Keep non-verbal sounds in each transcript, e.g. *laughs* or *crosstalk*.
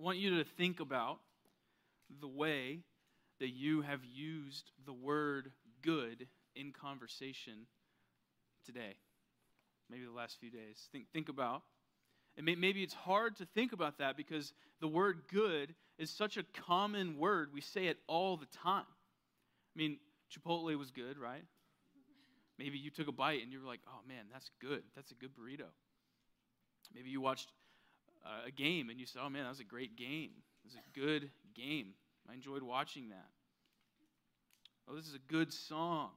I want you to think about the way that you have used the word good in conversation today, maybe the last few days. Think, think about. And maybe it's hard to think about that because the word good is such a common word. We say it all the time. I mean, Chipotle was good, right? Maybe you took a bite and you were like, oh man, that's good. That's a good burrito. Maybe you watched uh, a game and you said, oh man, that was a great game. It was a good game. I enjoyed watching that. Oh, this is a good song.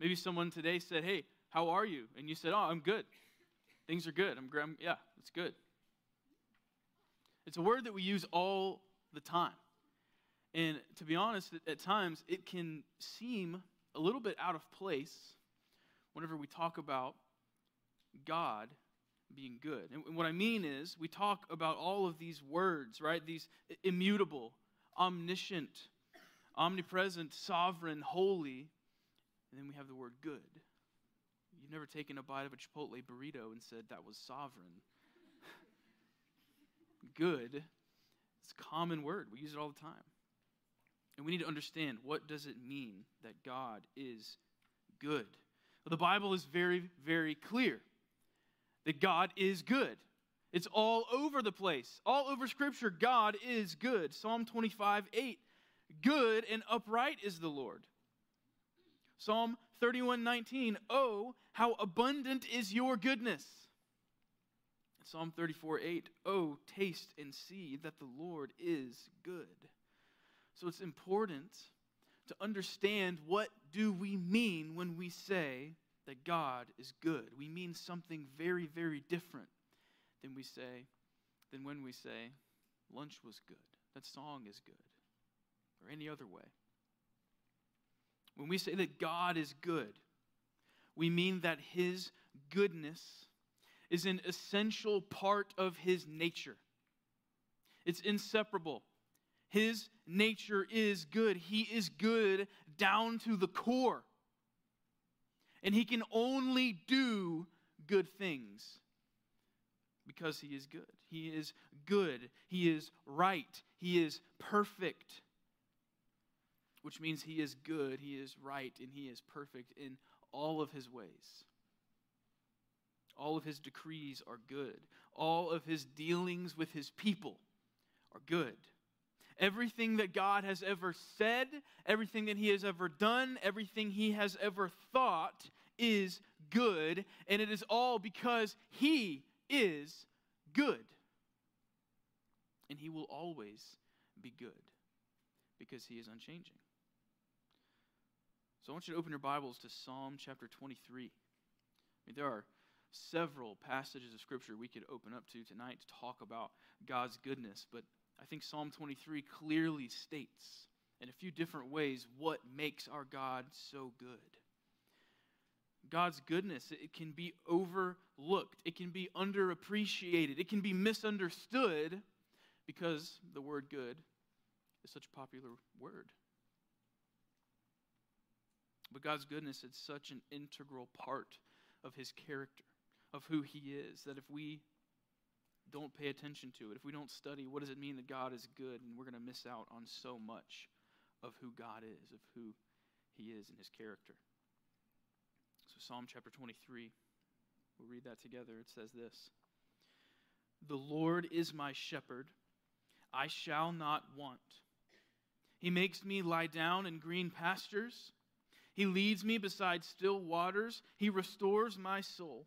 Maybe someone today said, hey, how are you? And you said, oh, I'm good. Things are good. I'm, I'm yeah, it's good. It's a word that we use all the time. And to be honest, at times it can seem a little bit out of place whenever we talk about God being good. And what I mean is, we talk about all of these words, right? These immutable, omniscient, omnipresent, sovereign, holy, and then we have the word good. You've never taken a bite of a Chipotle burrito and said that was sovereign. *laughs* good, it's a common word. We use it all the time. And we need to understand what does it mean that God is good? Well, the Bible is very, very clear that God is good. It's all over the place. All over Scripture, God is good. Psalm 25, 8. Good and upright is the Lord. Psalm 31, 19. Oh, how abundant is your goodness. Psalm 34, 8. Oh, taste and see that the Lord is good. So it's important to understand what do we mean when we say that God is good. We mean something very, very different than we say than when we say lunch was good. That song is good. Or any other way. When we say that God is good, we mean that his goodness is an essential part of his nature. It's inseparable. His nature is good. He is good down to the core and he can only do good things because he is good. He is good. He is right. He is perfect, which means he is good, he is right, and he is perfect in all of his ways. All of his decrees are good. All of his dealings with his people are good. Everything that God has ever said, everything that He has ever done, everything He has ever thought is good, and it is all because He is good. And He will always be good because He is unchanging. So I want you to open your Bibles to Psalm chapter 23. I mean, there are several passages of Scripture we could open up to tonight to talk about God's goodness, but I think Psalm 23 clearly states in a few different ways what makes our God so good. God's goodness, it can be overlooked, it can be underappreciated, it can be misunderstood because the word good is such a popular word. But God's goodness is such an integral part of his character, of who he is, that if we don't pay attention to it, if we don't study, what does it mean that God is good? And we're going to miss out on so much of who God is, of who He is in His character. So, Psalm chapter 23, we'll read that together. It says this The Lord is my shepherd, I shall not want. He makes me lie down in green pastures. He leads me beside still waters. He restores my soul.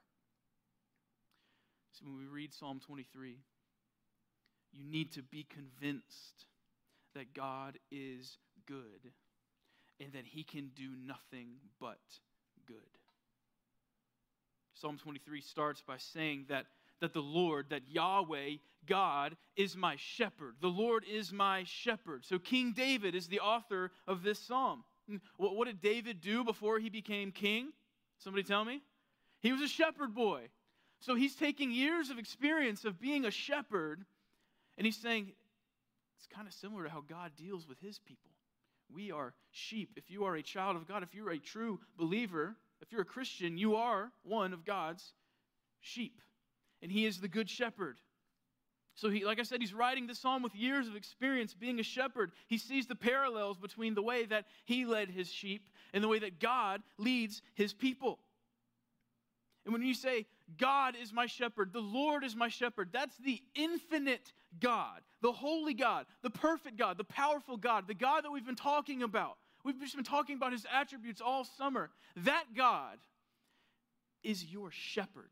So when we read Psalm 23, you need to be convinced that God is good and that he can do nothing but good. Psalm 23 starts by saying that that the Lord, that Yahweh, God, is my shepherd. The Lord is my shepherd. So King David is the author of this psalm. Hmm, what, what did David do before he became king? Somebody tell me? He was a shepherd boy. So he's taking years of experience of being a shepherd, and he's saying it's kind of similar to how God deals with his people. We are sheep. If you are a child of God, if you're a true believer, if you're a Christian, you are one of God's sheep. And he is the good shepherd. So he like I said he's writing this psalm with years of experience being a shepherd. He sees the parallels between the way that he led his sheep and the way that God leads his people. And when you say God is my shepherd, the Lord is my shepherd, that's the infinite God, the holy God, the perfect God, the powerful God, the God that we've been talking about. We've just been talking about his attributes all summer. That God is your shepherd.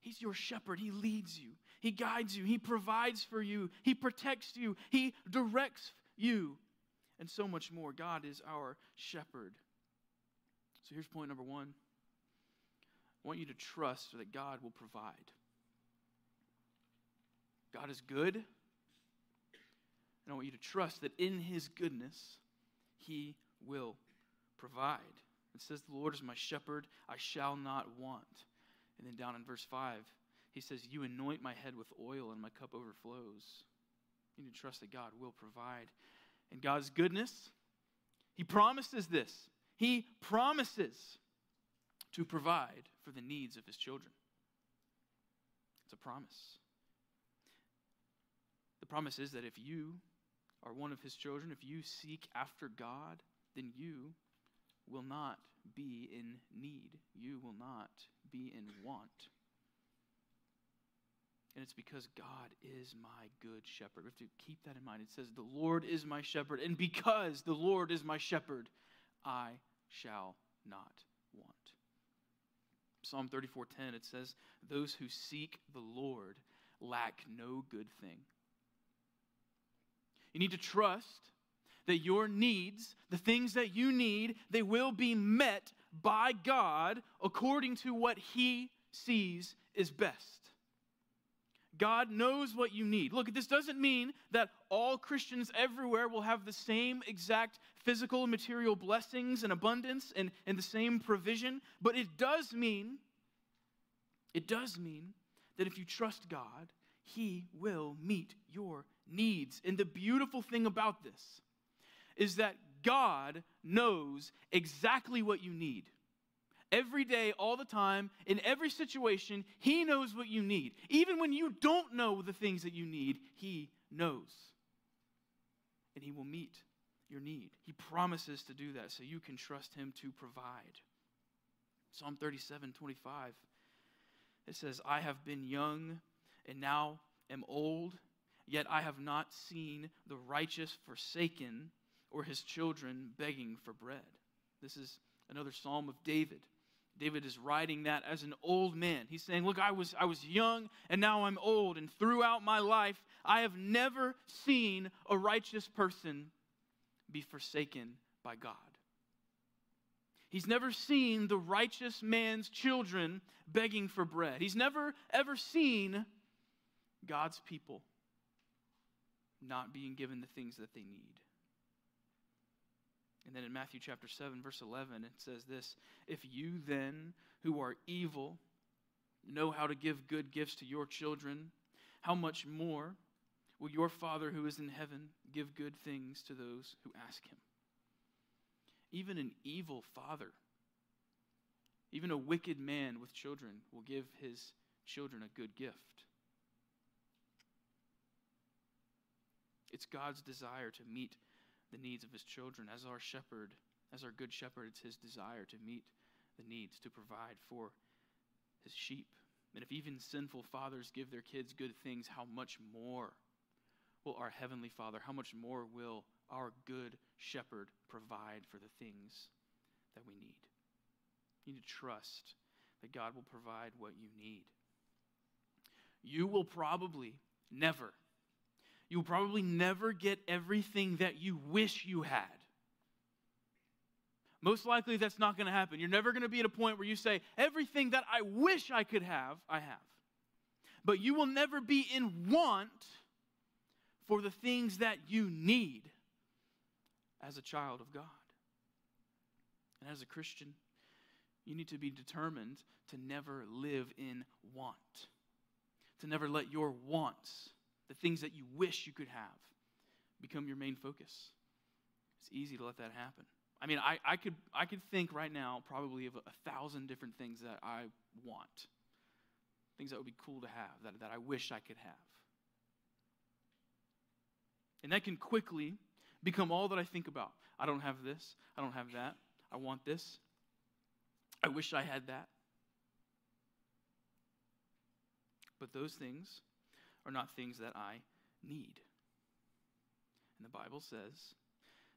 He's your shepherd. He leads you, He guides you, He provides for you, He protects you, He directs you, and so much more. God is our shepherd. So here's point number one I want you to trust that God will provide. God is good. And I want you to trust that in his goodness, he will provide. It says, The Lord is my shepherd, I shall not want. And then down in verse 5, he says, You anoint my head with oil, and my cup overflows. You need to trust that God will provide. And God's goodness, he promises this. He promises to provide for the needs of his children. It's a promise. The promise is that if you are one of his children, if you seek after God, then you will not be in need. You will not be in want. And it's because God is my good shepherd. We have to keep that in mind. It says, The Lord is my shepherd, and because the Lord is my shepherd, I shall not want. Psalm 34:10 it says, "Those who seek the Lord lack no good thing." You need to trust that your needs, the things that you need, they will be met by God according to what he sees is best. God knows what you need. Look, this doesn't mean that all Christians everywhere will have the same exact physical and material blessings and abundance and, and the same provision, but it does mean, it does mean that if you trust God, He will meet your needs. And the beautiful thing about this is that God knows exactly what you need. Every day, all the time, in every situation, He knows what you need. Even when you don't know the things that you need, He knows. And He will meet your need. He promises to do that so you can trust Him to provide. Psalm 37 25, it says, I have been young and now am old, yet I have not seen the righteous forsaken or his children begging for bread. This is another psalm of David. David is writing that as an old man. He's saying, Look, I was, I was young and now I'm old, and throughout my life, I have never seen a righteous person be forsaken by God. He's never seen the righteous man's children begging for bread. He's never, ever seen God's people not being given the things that they need. And then in Matthew chapter 7, verse 11, it says this If you then, who are evil, know how to give good gifts to your children, how much more will your Father who is in heaven give good things to those who ask him? Even an evil father, even a wicked man with children, will give his children a good gift. It's God's desire to meet the needs of his children. As our shepherd, as our good shepherd, it's his desire to meet the needs, to provide for his sheep. And if even sinful fathers give their kids good things, how much more will our heavenly Father, how much more will our good shepherd provide for the things that we need? You need to trust that God will provide what you need. You will probably never You'll probably never get everything that you wish you had. Most likely, that's not going to happen. You're never going to be at a point where you say, Everything that I wish I could have, I have. But you will never be in want for the things that you need as a child of God. And as a Christian, you need to be determined to never live in want, to never let your wants, the things that you wish you could have, become your main focus. It's easy to let that happen. I mean, I, I, could, I could think right now probably of a, thousand different things that I want, things that would be cool to have, that, that I wish I could have. And that can quickly become all that I think about. I don't have this. I don't have that. I want this. I wish I had that. But those things are not things that I need. And the Bible says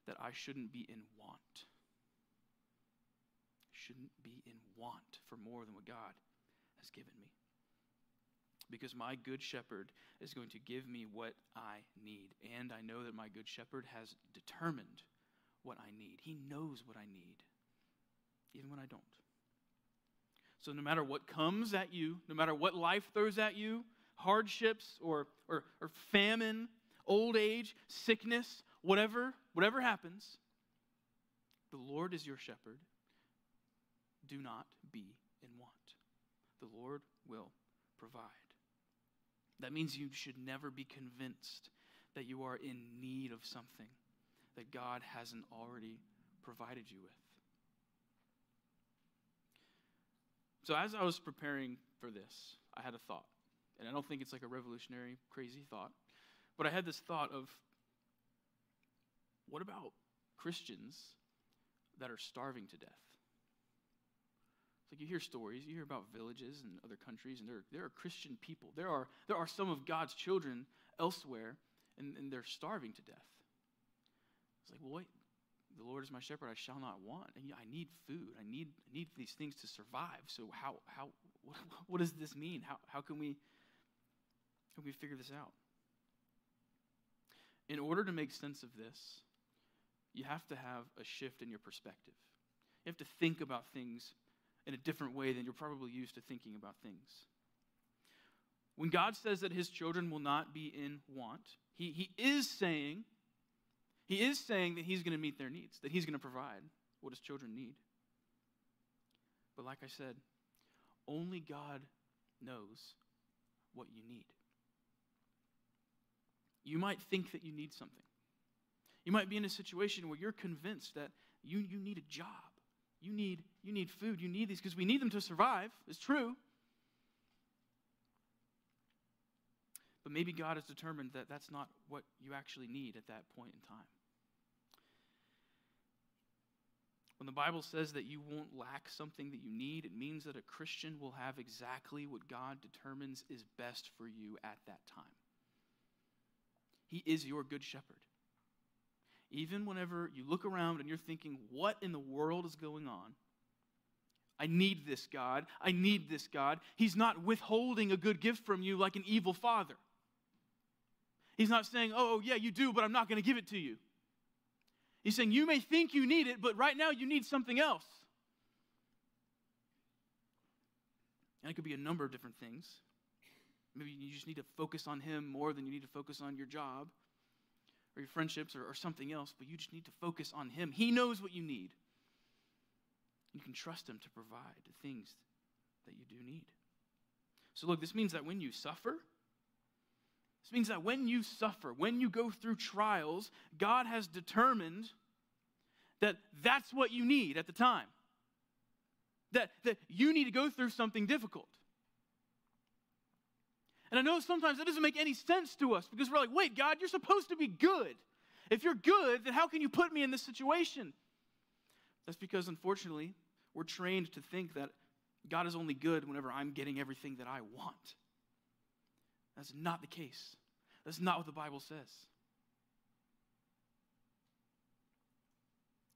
that I shouldn't be in want. Shouldn't be in want for more than what God has given me. Because my good shepherd is going to give me what I need. And I know that my good shepherd has determined what I need. He knows what I need, even when I don't. So, no matter what comes at you, no matter what life throws at you, hardships or, or, or famine, old age, sickness, whatever, whatever happens, the Lord is your shepherd. Do not be in want. The Lord will provide. That means you should never be convinced that you are in need of something that God hasn't already provided you with. So, as I was preparing for this, I had a thought. And I don't think it's like a revolutionary, crazy thought. But I had this thought of what about Christians that are starving to death? It's like you hear stories, you hear about villages and other countries, and there, there are Christian people. There are, there are some of God's children elsewhere, and, and they're starving to death. It's like, well, wait, the Lord is my shepherd, I shall not want. And I need food. I need, I need these things to survive. So how, how, what, *laughs* what does this mean? How, how can we, can we figure this out? In order to make sense of this, you have to have a shift in your perspective. You have to think about things in a different way than you're probably used to thinking about things. When God says that his children will not be in want, he, he is saying he is saying that he's going to meet their needs, that he's going to provide what his children need. But like I said, only God knows what you need. You might think that you need something. You might be in a situation where you're convinced that you, you need a job. You need, you need food. You need these because we need them to survive. It's true. But maybe God has determined that that's not what you actually need at that point in time. When the Bible says that you won't lack something that you need, it means that a Christian will have exactly what God determines is best for you at that time. He is your good shepherd. Even whenever you look around and you're thinking, what in the world is going on? I need this God. I need this God. He's not withholding a good gift from you like an evil father. He's not saying, oh, oh yeah, you do, but I'm not going to give it to you. He's saying, You may think you need it, but right now you need something else. And it could be a number of different things. Maybe you just need to focus on Him more than you need to focus on your job or your friendships or, or something else, but you just need to focus on Him. He knows what you need. You can trust Him to provide the things that you do need. So, look, this means that when you suffer, this means that when you suffer, when you go through trials, God has determined that that's what you need at the time. That, that you need to go through something difficult. And I know sometimes that doesn't make any sense to us because we're like, wait, God, you're supposed to be good. If you're good, then how can you put me in this situation? That's because, unfortunately, we're trained to think that God is only good whenever I'm getting everything that I want. That's not the case. That's not what the Bible says.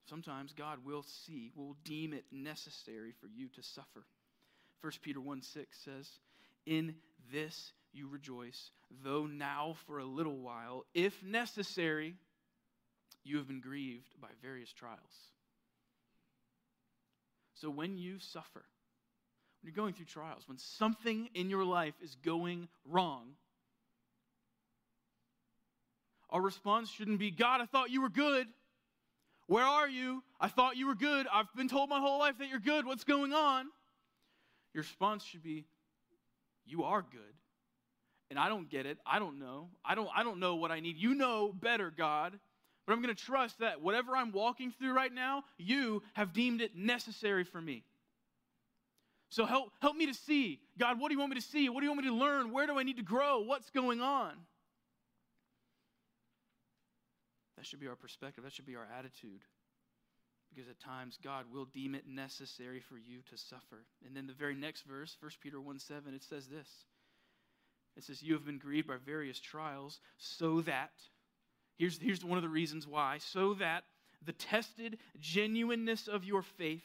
Sometimes God will see, will deem it necessary for you to suffer. 1 Peter 1 6 says, In this you rejoice, though now for a little while, if necessary, you have been grieved by various trials. So when you suffer, when you're going through trials, when something in your life is going wrong, our response shouldn't be, God, I thought you were good. Where are you? I thought you were good. I've been told my whole life that you're good. What's going on? Your response should be, You are good. And I don't get it. I don't know. I don't, I don't know what I need. You know better, God. But I'm going to trust that whatever I'm walking through right now, you have deemed it necessary for me. So help, help me to see. God, what do you want me to see? What do you want me to learn? Where do I need to grow? What's going on? That should be our perspective. That should be our attitude. Because at times God will deem it necessary for you to suffer. And then the very next verse, 1 Peter 1 7, it says this. It says, You have been grieved by various trials, so that, here's, here's one of the reasons why, so that the tested genuineness of your faith,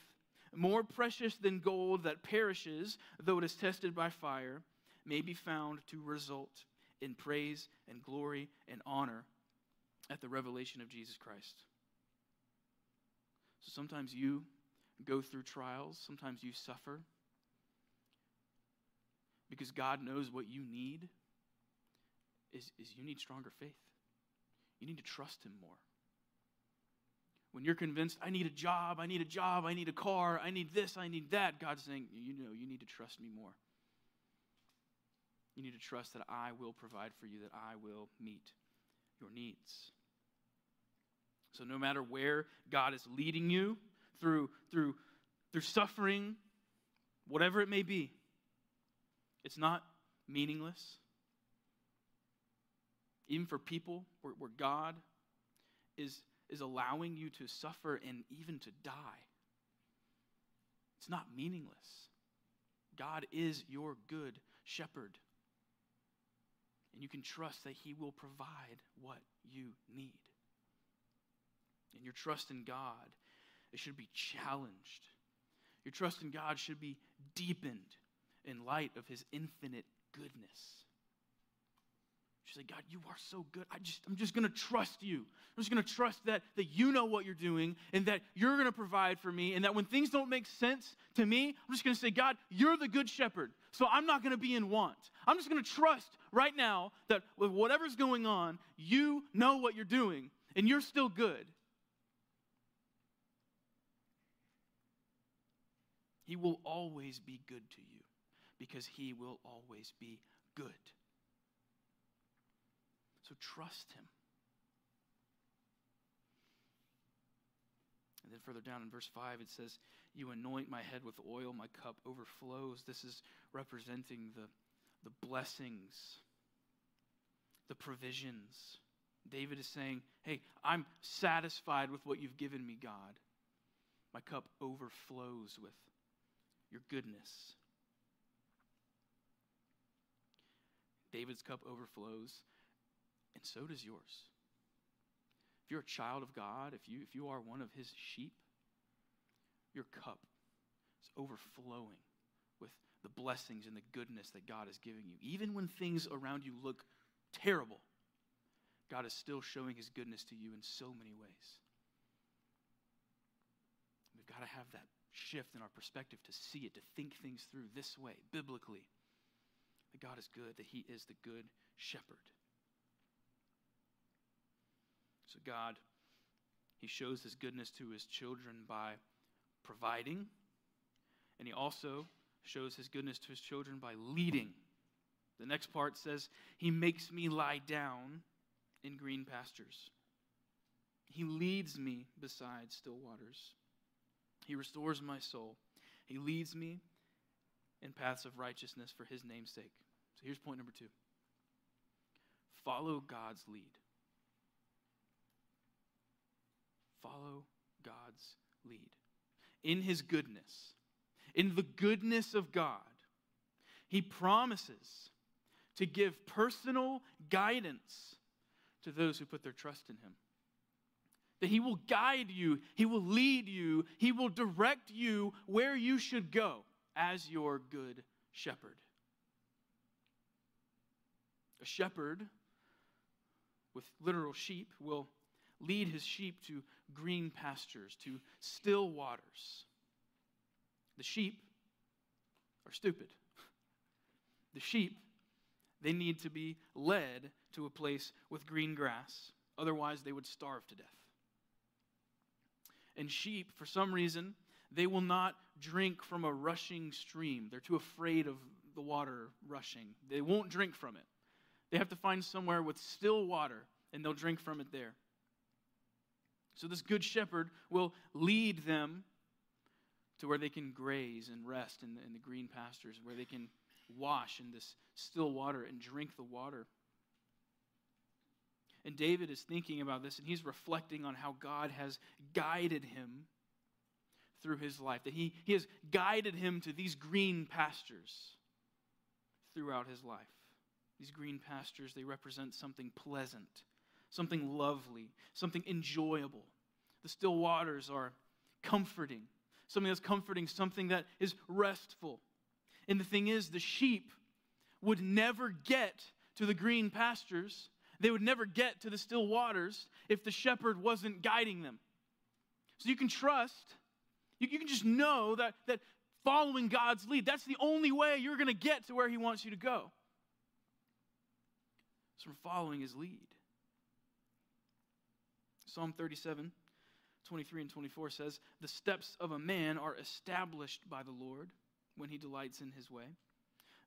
more precious than gold that perishes, though it is tested by fire, may be found to result in praise and glory and honor at the revelation of Jesus Christ. So sometimes you go through trials, sometimes you suffer because God knows what you need is, is you need stronger faith. You need to trust Him more. When you're convinced, I need a job, I need a job, I need a car, I need this, I need that, God's saying, you know, you need to trust me more. You need to trust that I will provide for you, that I will meet your needs. So no matter where God is leading you through through through suffering, whatever it may be, it's not meaningless. Even for people where, where God is, is allowing you to suffer and even to die, it's not meaningless. God is your good shepherd. And you can trust that He will provide what you need. And your trust in God, it should be challenged. Your trust in God should be deepened in light of his infinite goodness. She's like, God, you are so good. I just, I'm just going to trust you. I'm just going to trust that, that you know what you're doing and that you're going to provide for me. And that when things don't make sense to me, I'm just going to say, God, you're the good shepherd. So I'm not going to be in want. I'm just going to trust right now that with whatever's going on, you know what you're doing and you're still good. He will always be good to you because he will always be good. So trust him. And then further down in verse 5, it says, You anoint my head with oil, my cup overflows. This is representing the, the blessings, the provisions. David is saying, Hey, I'm satisfied with what you've given me, God. My cup overflows with your goodness. David's cup overflows, and so does yours. If you're a child of God, if you, if you are one of his sheep, your cup is overflowing with the blessings and the goodness that God is giving you. Even when things around you look terrible, God is still showing his goodness to you in so many ways. We've got to have that shift in our perspective to see it, to think things through this way, biblically that God is good, that He is the good shepherd. So, God, He shows His goodness to His children by providing, and He also shows His goodness to His children by leading. The next part says, He makes me lie down in green pastures. He leads me beside still waters. He restores my soul. He leads me in paths of righteousness for his name's sake. So here's point number two follow God's lead. Follow God's lead. In his goodness, in the goodness of God, he promises to give personal guidance to those who put their trust in him. That he will guide you, he will lead you, he will direct you where you should go as your good shepherd. A shepherd with literal sheep will lead his sheep to green pastures, to still waters. The sheep are stupid. The sheep, they need to be led to a place with green grass. Otherwise, they would starve to death. And sheep, for some reason, they will not drink from a rushing stream. They're too afraid of the water rushing. They won't drink from it. They have to find somewhere with still water, and they'll drink from it there. So, this good shepherd will lead them to where they can graze and rest in the, in the green pastures, where they can wash in this still water and drink the water. And David is thinking about this and he's reflecting on how God has guided him through his life, that he, he has guided him to these green pastures throughout his life. These green pastures, they represent something pleasant, something lovely, something enjoyable. The still waters are comforting, something that's comforting, something that is restful. And the thing is, the sheep would never get to the green pastures they would never get to the still waters if the shepherd wasn't guiding them. So you can trust, you, you can just know that, that following God's lead, that's the only way you're going to get to where He wants you to go. From following His lead. Psalm 37, 23 and 24 says, The steps of a man are established by the Lord when he delights in his way.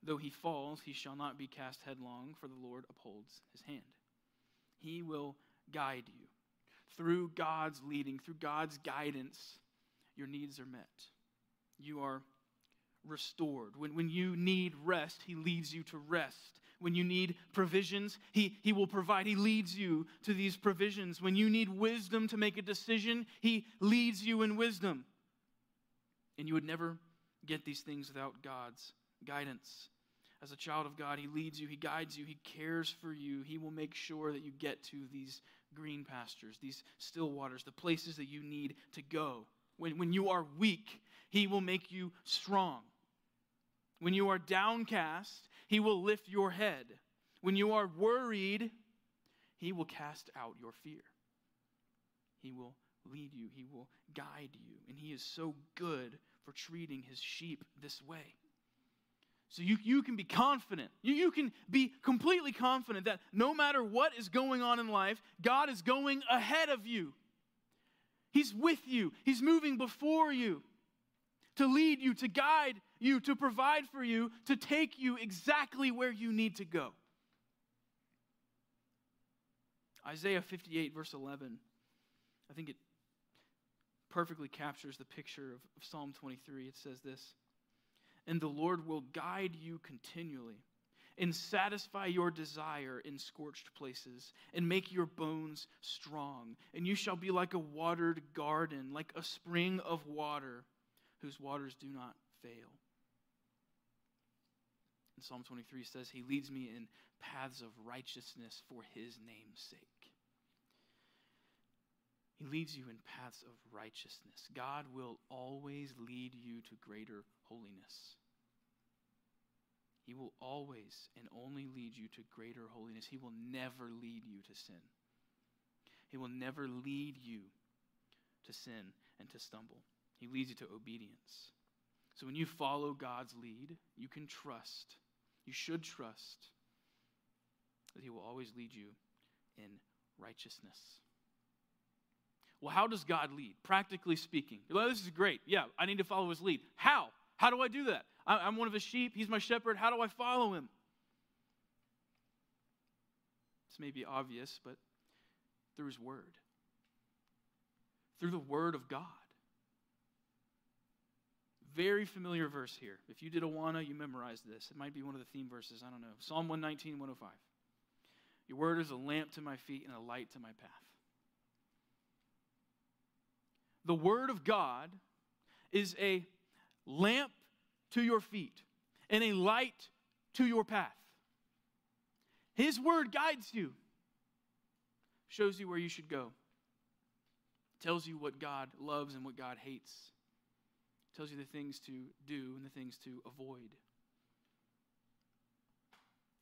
Though he falls, he shall not be cast headlong, for the Lord upholds his hand. He will guide you. Through God's leading, through God's guidance, your needs are met. You are restored. When, when you need rest, He leads you to rest. When you need provisions, he, he will provide. He leads you to these provisions. When you need wisdom to make a decision, He leads you in wisdom. And you would never get these things without God's guidance. As a child of God, He leads you, He guides you, He cares for you. He will make sure that you get to these green pastures, these still waters, the places that you need to go. When, when you are weak, He will make you strong. When you are downcast, He will lift your head. When you are worried, He will cast out your fear. He will lead you, He will guide you. And He is so good for treating His sheep this way. So you, you can be confident. You, you can be completely confident that no matter what is going on in life, God is going ahead of you. He's with you, He's moving before you to lead you, to guide you, to provide for you, to take you exactly where you need to go. Isaiah 58, verse 11, I think it perfectly captures the picture of, of Psalm 23. It says this and the Lord will guide you continually and satisfy your desire in scorched places and make your bones strong. And you shall be like a watered garden, like a spring of water whose waters do not fail. And Psalm 23 says, He leads me in paths of righteousness for His name's sake. He leads you in paths of righteousness. God will always lead you to greater holiness. He will always and only lead you to greater holiness. He will never lead you to sin. He will never lead you to sin and to stumble. He leads you to obedience. So when you follow God's lead, you can trust, you should trust that He will always lead you in righteousness. Well, how does God lead? Practically speaking. Well, this is great. Yeah, I need to follow His lead. How? How do I do that? I'm one of his sheep. He's my shepherd. How do I follow him? This may be obvious, but through his word, through the word of God. Very familiar verse here. If you did Awana, you memorized this. It might be one of the theme verses. I don't know. Psalm 119, 105. Your word is a lamp to my feet and a light to my path. The word of God is a lamp to your feet and a light to your path. His word guides you, shows you where you should go, tells you what God loves and what God hates, tells you the things to do and the things to avoid.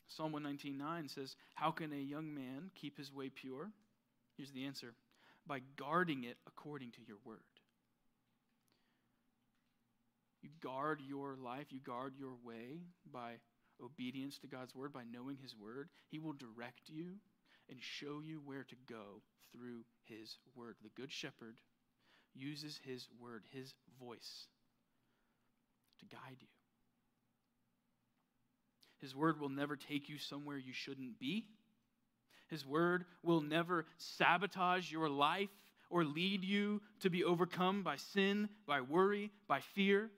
Psalm 119.9 says, How can a young man keep his way pure? Here's the answer by guarding it according to your word. you guard your life, you guard your way by obedience to God's word, by knowing his word, he will direct you and show you where to go through his word. The good shepherd uses his word, his voice, to guide you. His word will never take you somewhere you shouldn't be. His word will never sabotage your life or lead you to be overcome by sin, by worry, by fear.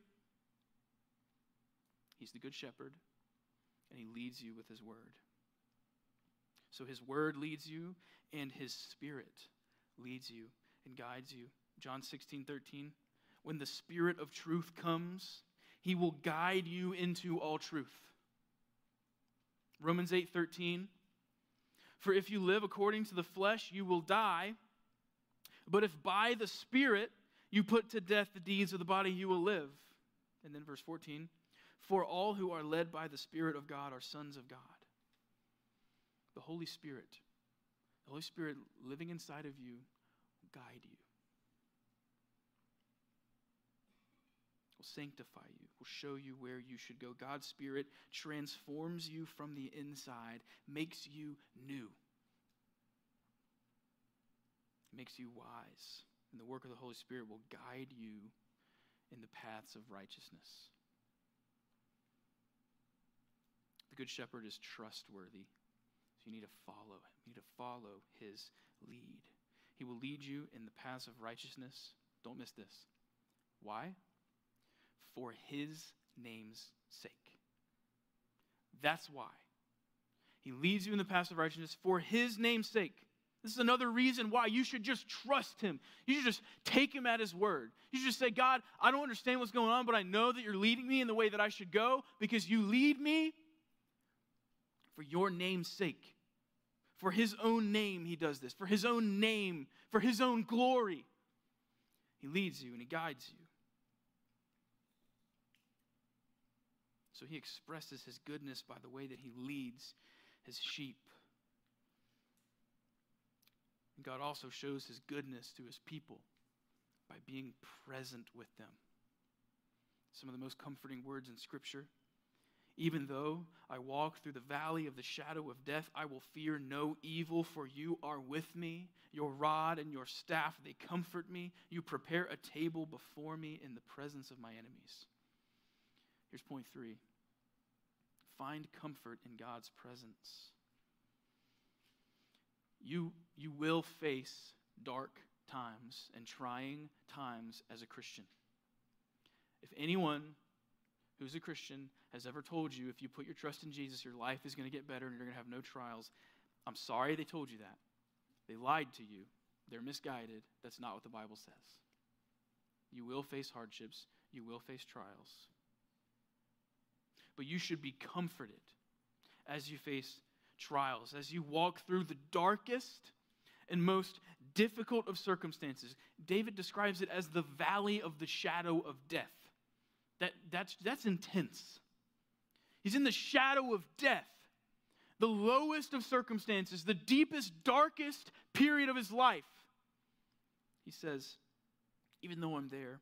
He's the good shepherd, and he leads you with his word. So his word leads you, and his spirit leads you and guides you. John 16, 13. When the spirit of truth comes, he will guide you into all truth. Romans 8:13 For if you live according to the flesh, you will die. But if by the Spirit you put to death the deeds of the body, you will live. And then verse 14 For all who are led by the Spirit of God are sons of God. The Holy Spirit, the Holy Spirit living inside of you, will guide you, will sanctify you, will show you where you should go. God's Spirit transforms you from the inside, makes you new makes you wise. And the work of the Holy Spirit will guide you in the paths of righteousness. The Good Shepherd is trustworthy. So you need to follow him. You need to follow his lead. He will lead you in the paths of righteousness. Don't miss this. Why? For his name's sake. That's why. He leads you in the path of righteousness for his name's sake. This is another reason why you should just trust him. You should just take him at his word. You should just say, God, I don't understand what's going on, but I know that you're leading me in the way that I should go because you lead me for your name's sake. For his own name, he does this. For his own name, for his own glory. He leads you and he guides you. So he expresses his goodness by the way that he leads his sheep. And God also shows his goodness to his people by being present with them. Some of the most comforting words in Scripture. Even though I walk through the valley of the shadow of death, I will fear no evil, for you are with me. Your rod and your staff, they comfort me. You prepare a table before me in the presence of my enemies. Here's point three find comfort in God's presence you, you will face dark times and trying times as a Christian. If anyone who's a Christian has ever told you if you put your trust in Jesus, your life is going to get better and you're going to have no trials, I'm sorry they told you that. They lied to you. They're misguided. That's not what the Bible says. You will face hardships, you will face trials. But you should be comforted as you face trials, as you walk through the darkest and most difficult of circumstances. David describes it as the valley of the shadow of death. That, that's, that's intense. He's in the shadow of death, the lowest of circumstances, the deepest, darkest period of his life. He says, Even though I'm there,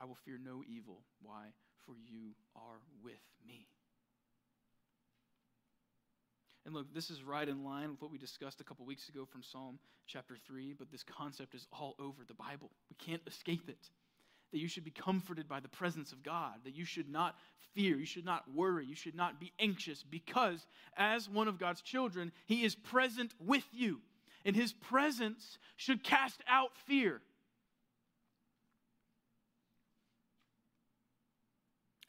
I will fear no evil. Why? For you are with me. And look, this is right in line with what we discussed a couple weeks ago from Psalm chapter 3, but this concept is all over the Bible. We can't escape it. That you should be comforted by the presence of God, that you should not fear, you should not worry, you should not be anxious, because as one of God's children, He is present with you. And His presence should cast out fear.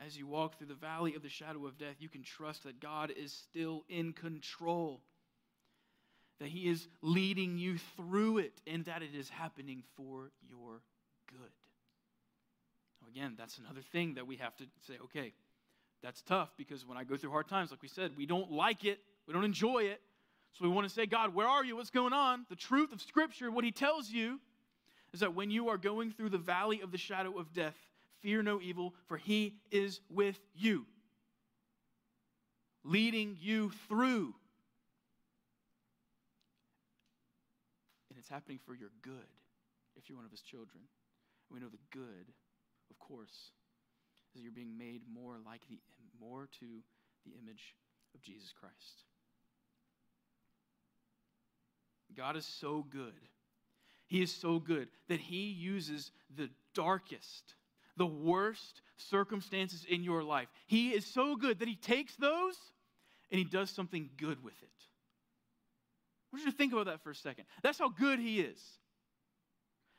As you walk through the valley of the shadow of death, you can trust that God is still in control, that He is leading you through it, and that it is happening for your good. Again, that's another thing that we have to say, okay, that's tough because when I go through hard times, like we said, we don't like it, we don't enjoy it. So we want to say, God, where are you? What's going on? The truth of Scripture, what He tells you, is that when you are going through the valley of the shadow of death, Fear no evil, for he is with you, leading you through. And it's happening for your good if you're one of his children. We know the good of course, is you're being made more like the more to the image of Jesus Christ. God is so good. He is so good that He uses the darkest, the worst circumstances in your life. He is so good that He takes those and He does something good with it. I want you to think about that for a second. That's how good He is.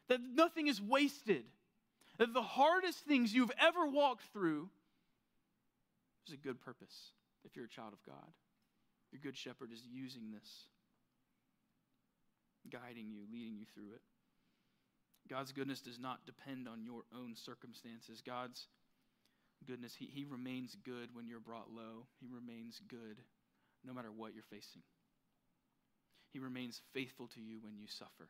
That nothing is wasted. That the hardest things you've ever walked through is a good purpose if you're a child of God. Your good shepherd is using this, guiding you, leading you through it. God's goodness does not depend on your own circumstances. God's goodness, he, he remains good when you're brought low. He remains good no matter what you're facing. He remains faithful to you when you suffer.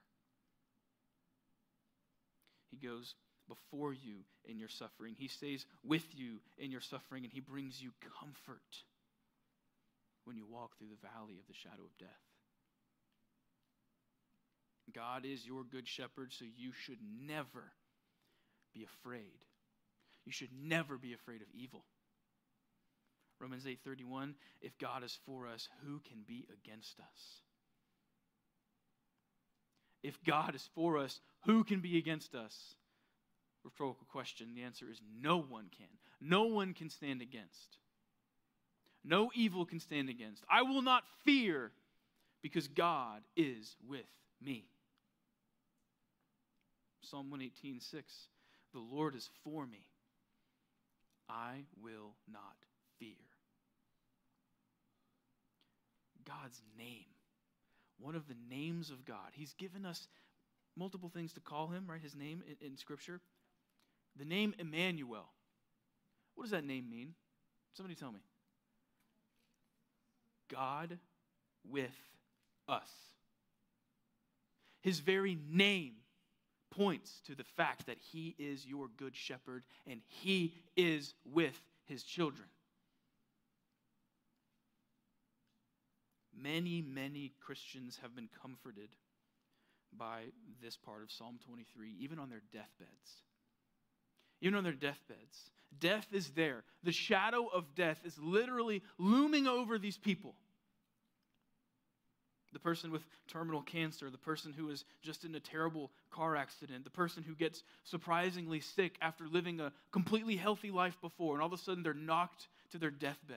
He goes before you in your suffering. He stays with you in your suffering, and He brings you comfort when you walk through the valley of the shadow of death. God is your good shepherd, so you should never be afraid. You should never be afraid of evil. Romans 8:31 If God is for us, who can be against us? If God is for us, who can be against us? Rhetorical question. The answer is no one can. No one can stand against. No evil can stand against. I will not fear because God is with me. Psalm 118, 6. The Lord is for me. I will not fear. God's name. One of the names of God. He's given us multiple things to call him, right? His name in, in Scripture. The name Emmanuel. What does that name mean? Somebody tell me. God with us. His very name points to the fact that He is your good shepherd and He is with His children. Many, many Christians have been comforted by this part of Psalm 23, even on their deathbeds. Even on their deathbeds. Death is there. The shadow of death is literally looming over these people the person with terminal cancer, the person who is just in a terrible car accident, the person who gets surprisingly sick after living a completely healthy life before, and all of a sudden they're knocked to their deathbed.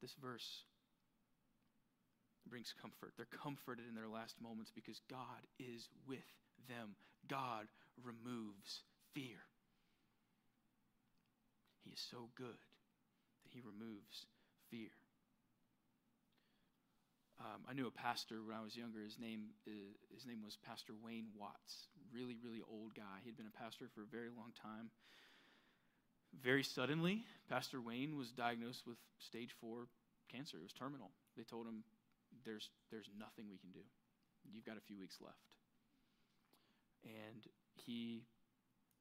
This verse brings comfort. They're comforted in their last moments because God is with them. God removes fear. He is so good that He removes fear. Um, I knew a pastor when I was younger. His name, uh, his name was Pastor Wayne Watts. Really, really old guy. He'd been a pastor for a very long time. Very suddenly, Pastor Wayne was diagnosed with stage four cancer. It was terminal. They told him, "There's, there's nothing we can do. You've got a few weeks left." And he,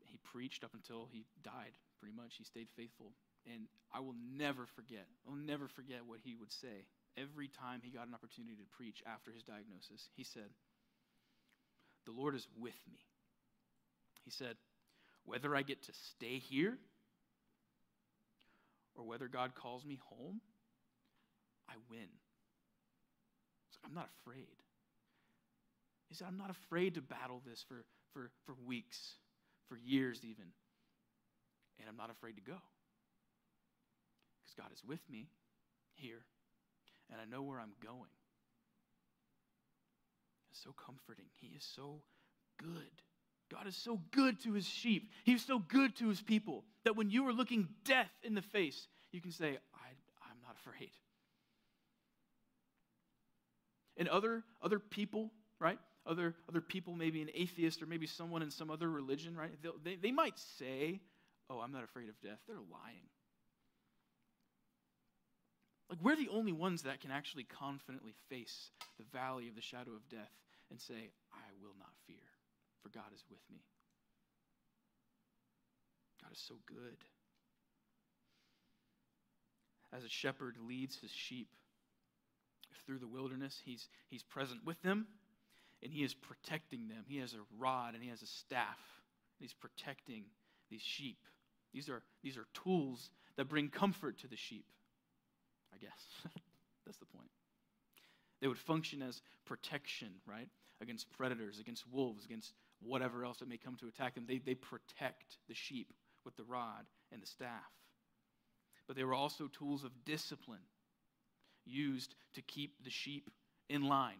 he preached up until he died. Pretty much, he stayed faithful. And I will never forget. I'll never forget what he would say every time he got an opportunity to preach after his diagnosis, he said, The Lord is with me. He said, Whether I get to stay here or whether God calls me home, I win. I'm not afraid. He said, I'm not afraid to battle this for, for, for weeks, for years even. And I'm not afraid to go. Because God is with me here and I know where I'm going. It's so comforting. He is so good. God is so good to his sheep. He's so good to his people that when you are looking death in the face, you can say, I, I'm not afraid. And other, other people, right? Other, other people, maybe an atheist or maybe someone in some other religion, right? They, they might say, Oh, I'm not afraid of death. They're lying. Like, we're the only ones that can actually confidently face the valley of the shadow of death and say, I will not fear, for God is with me. God is so good. As a shepherd leads his sheep through the wilderness, he's, he's present with them and he is protecting them. He has a rod and he has a staff He's protecting these sheep. These are, these are tools that bring comfort to the sheep, I guess. *laughs* That's the point. They would function as protection, right? Against predators, against wolves, against whatever else that may come to attack them. They, they protect the sheep with the rod and the staff. But they were also tools of discipline used to keep the sheep in line,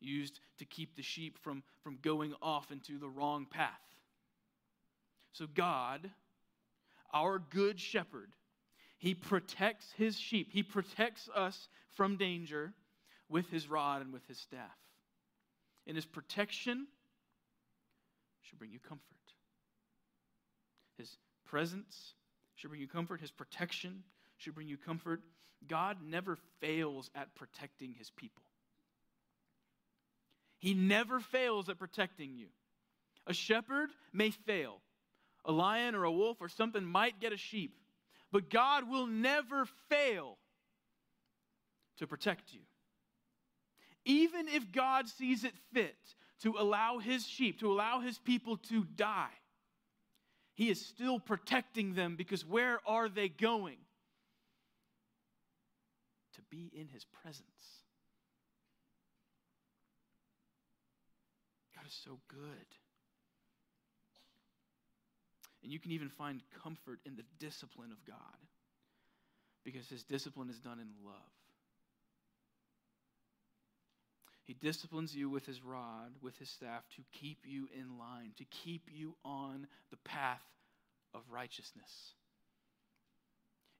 used to keep the sheep from, from going off into the wrong path. So, God, our good shepherd, he protects his sheep, he protects us from danger with his rod and with his staff. And his protection should bring you comfort. His presence should bring you comfort. His protection should bring you comfort. God never fails at protecting his people. He never fails at protecting you. A shepherd may fail, a lion or a wolf or something might get a sheep, but God will never fail to protect you. Even if God sees it fit to allow his sheep, to allow his people to die, he is still protecting them because where are they going? To be in his presence. God is so good. And you can even find comfort in the discipline of God because his discipline is done in love. He disciplines you with his rod, with his staff, to keep you in line, to keep you on the path of righteousness.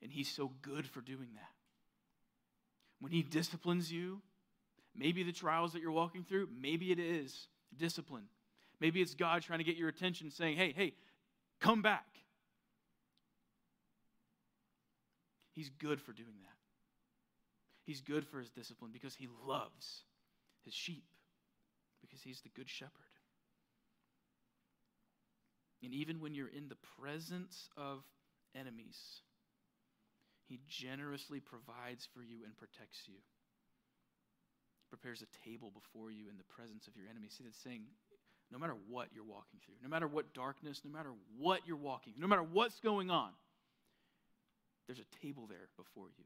And he's so good for doing that. When he disciplines you, maybe the trials that you're walking through, maybe it is discipline. Maybe it's God trying to get your attention, saying, hey, hey, come back. He's good for doing that. He's good for his discipline because he loves his sheep because he's the good shepherd. And even when you're in the presence of enemies, he generously provides for you and protects you. Prepares a table before you in the presence of your enemies. See, that's saying no matter what you're walking through, no matter what darkness, no matter what you're walking, no matter what's going on, there's a table there before you.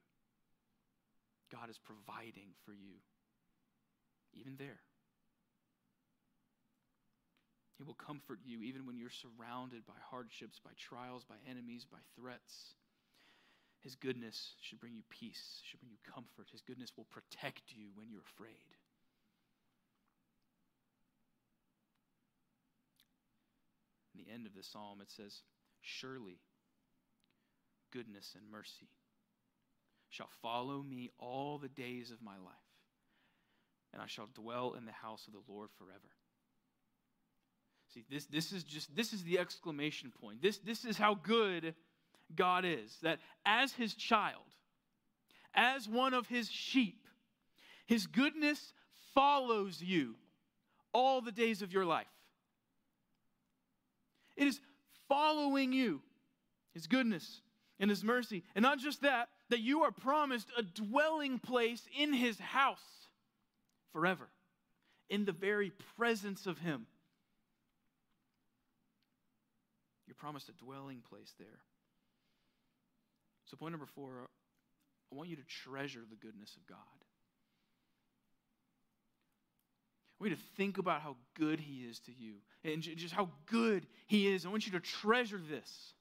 God is providing for you even there. He will comfort you even when you're surrounded by hardships, by trials, by enemies, by threats. His goodness should bring you peace, should bring you comfort. His goodness will protect you when you're afraid. In the end of the psalm, it says, Surely goodness and mercy shall follow me all the days of my life and I shall dwell in the house of the Lord forever. See, this, this is just this is the exclamation point. This, this is how good God is. That as his child, as one of his sheep, his goodness follows you all the days of your life. It is following you, his goodness and his mercy. And not just that, that you are promised a dwelling place in his house forever in the very presence of Him. You're promised a dwelling place there. So, point number four I want you to treasure the goodness of God. I want you to think about how good He is to you and just how good He is. I want you to treasure this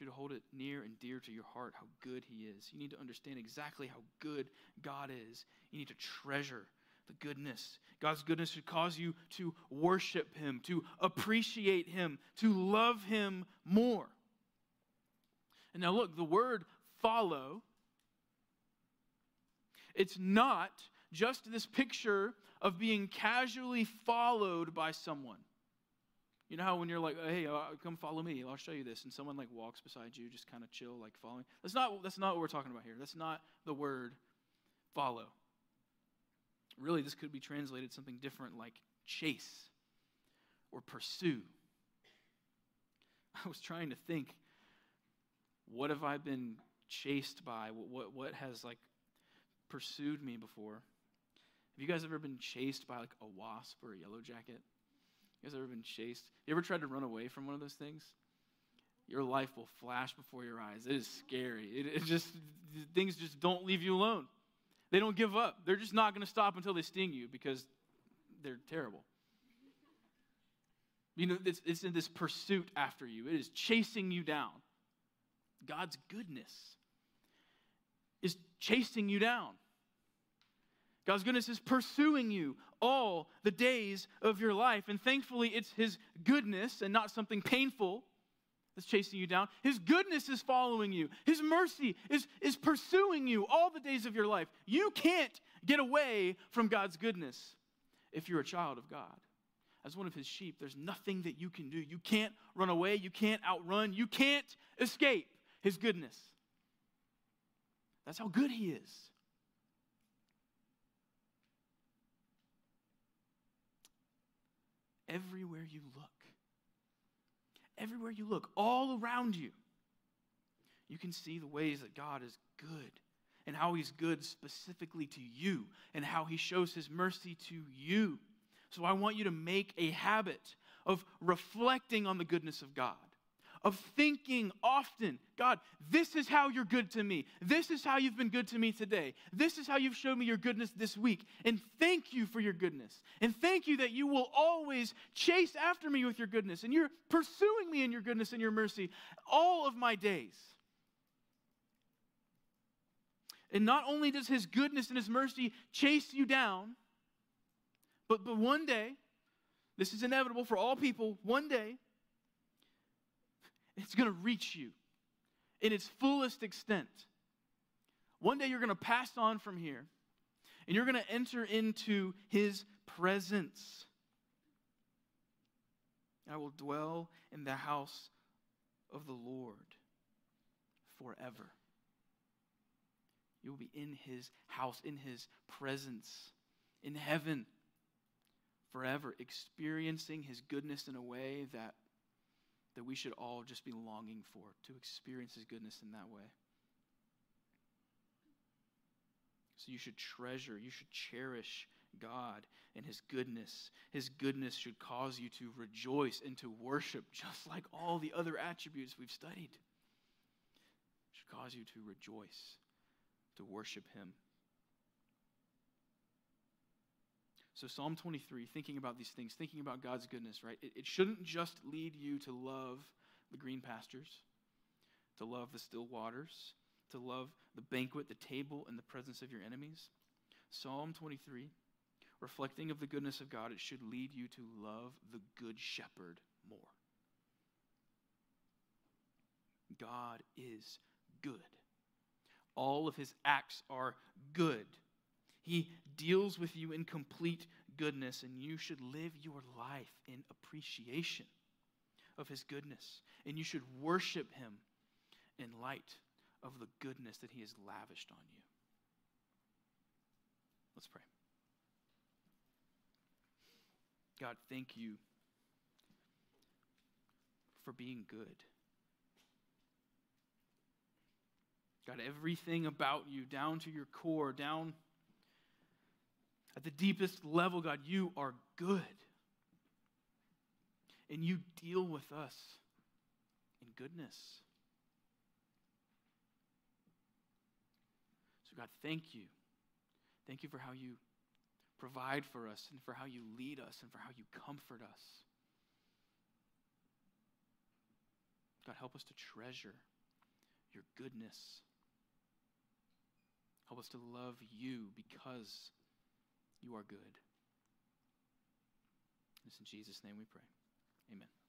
you to hold it near and dear to your heart how good He is. You need to understand exactly how good God is. You need to treasure the goodness. God's goodness should cause you to worship Him, to appreciate Him, to love Him more. And now, look, the word follow, it's not just this picture of being casually followed by someone. You know how when you're like, hey, uh, come follow me, I'll show you this, and someone like walks beside you, just kind of chill, like following. That's not that's not what we're talking about here. That's not the word follow. Really, this could be translated something different like chase or pursue. I was trying to think, what have I been chased by? What what, what has like pursued me before? Have you guys ever been chased by like a wasp or a yellow jacket? You guys ever been chased? You ever tried to run away from one of those things? Your life will flash before your eyes. It is scary. It, it just things just don't leave you alone. They don't give up. They're just not going to stop until they sting you because they're terrible. You know, it's, it's in this pursuit after you. It is chasing you down. God's goodness is chasing you down. God's goodness is pursuing you all the days of your life. And thankfully, it's His goodness and not something painful that's chasing you down. His goodness is following you, His mercy is, is pursuing you all the days of your life. You can't get away from God's goodness if you're a child of God. As one of His sheep, there's nothing that you can do. You can't run away, you can't outrun, you can't escape His goodness. That's how good He is. Everywhere you look. Everywhere you look, all around you, you can see the ways that God is good and how He's good specifically to you and how He shows His mercy to you. So I want you to make a habit of reflecting on the goodness of God of thinking often, God, this is how you're good to me. This is how you've been good to me today. This is how you've shown me your goodness this week. And thank you for your goodness. And thank you that you will always chase after me with your goodness. And you're pursuing me in your goodness and your mercy all of my days. And not only does his goodness and his mercy chase you down, but, but one day, this is inevitable for all people, one day, it's going to reach you in its fullest extent. One day you're going to pass on from here and you're going to enter into his presence. I will dwell in the house of the Lord forever. You will be in his house, in his presence, in heaven forever, experiencing his goodness in a way that that we should all just be longing for, to experience His goodness in that way. So you should treasure, you should cherish God and His goodness. His goodness should cause you to rejoice and to worship, *laughs* just like all the other attributes we've studied. It should cause you to rejoice, to worship Him. So, Psalm 23, thinking about these things, thinking about God's goodness, right? It, it, shouldn't just lead you to love the green pastures, to love the still waters, to love the banquet, the table, and the presence of your enemies. Psalm 23, reflecting of the goodness of God, it should lead you to love the good shepherd more. God is good. All of his acts are good. He deals with you in complete goodness, and you should live your life in appreciation of His goodness. And you should worship Him in light of the goodness that He has lavished on you. Let's pray. God, thank you for being good. God, everything about you, down to your core, down at the deepest level, God, you are good. And you deal with us in goodness. So, God, thank you. Thank you for how you provide for us and for how you lead us and for how you comfort us. God, help us to treasure your goodness. Help us to love you because you are good. It's in Jesus' name we pray. Amen.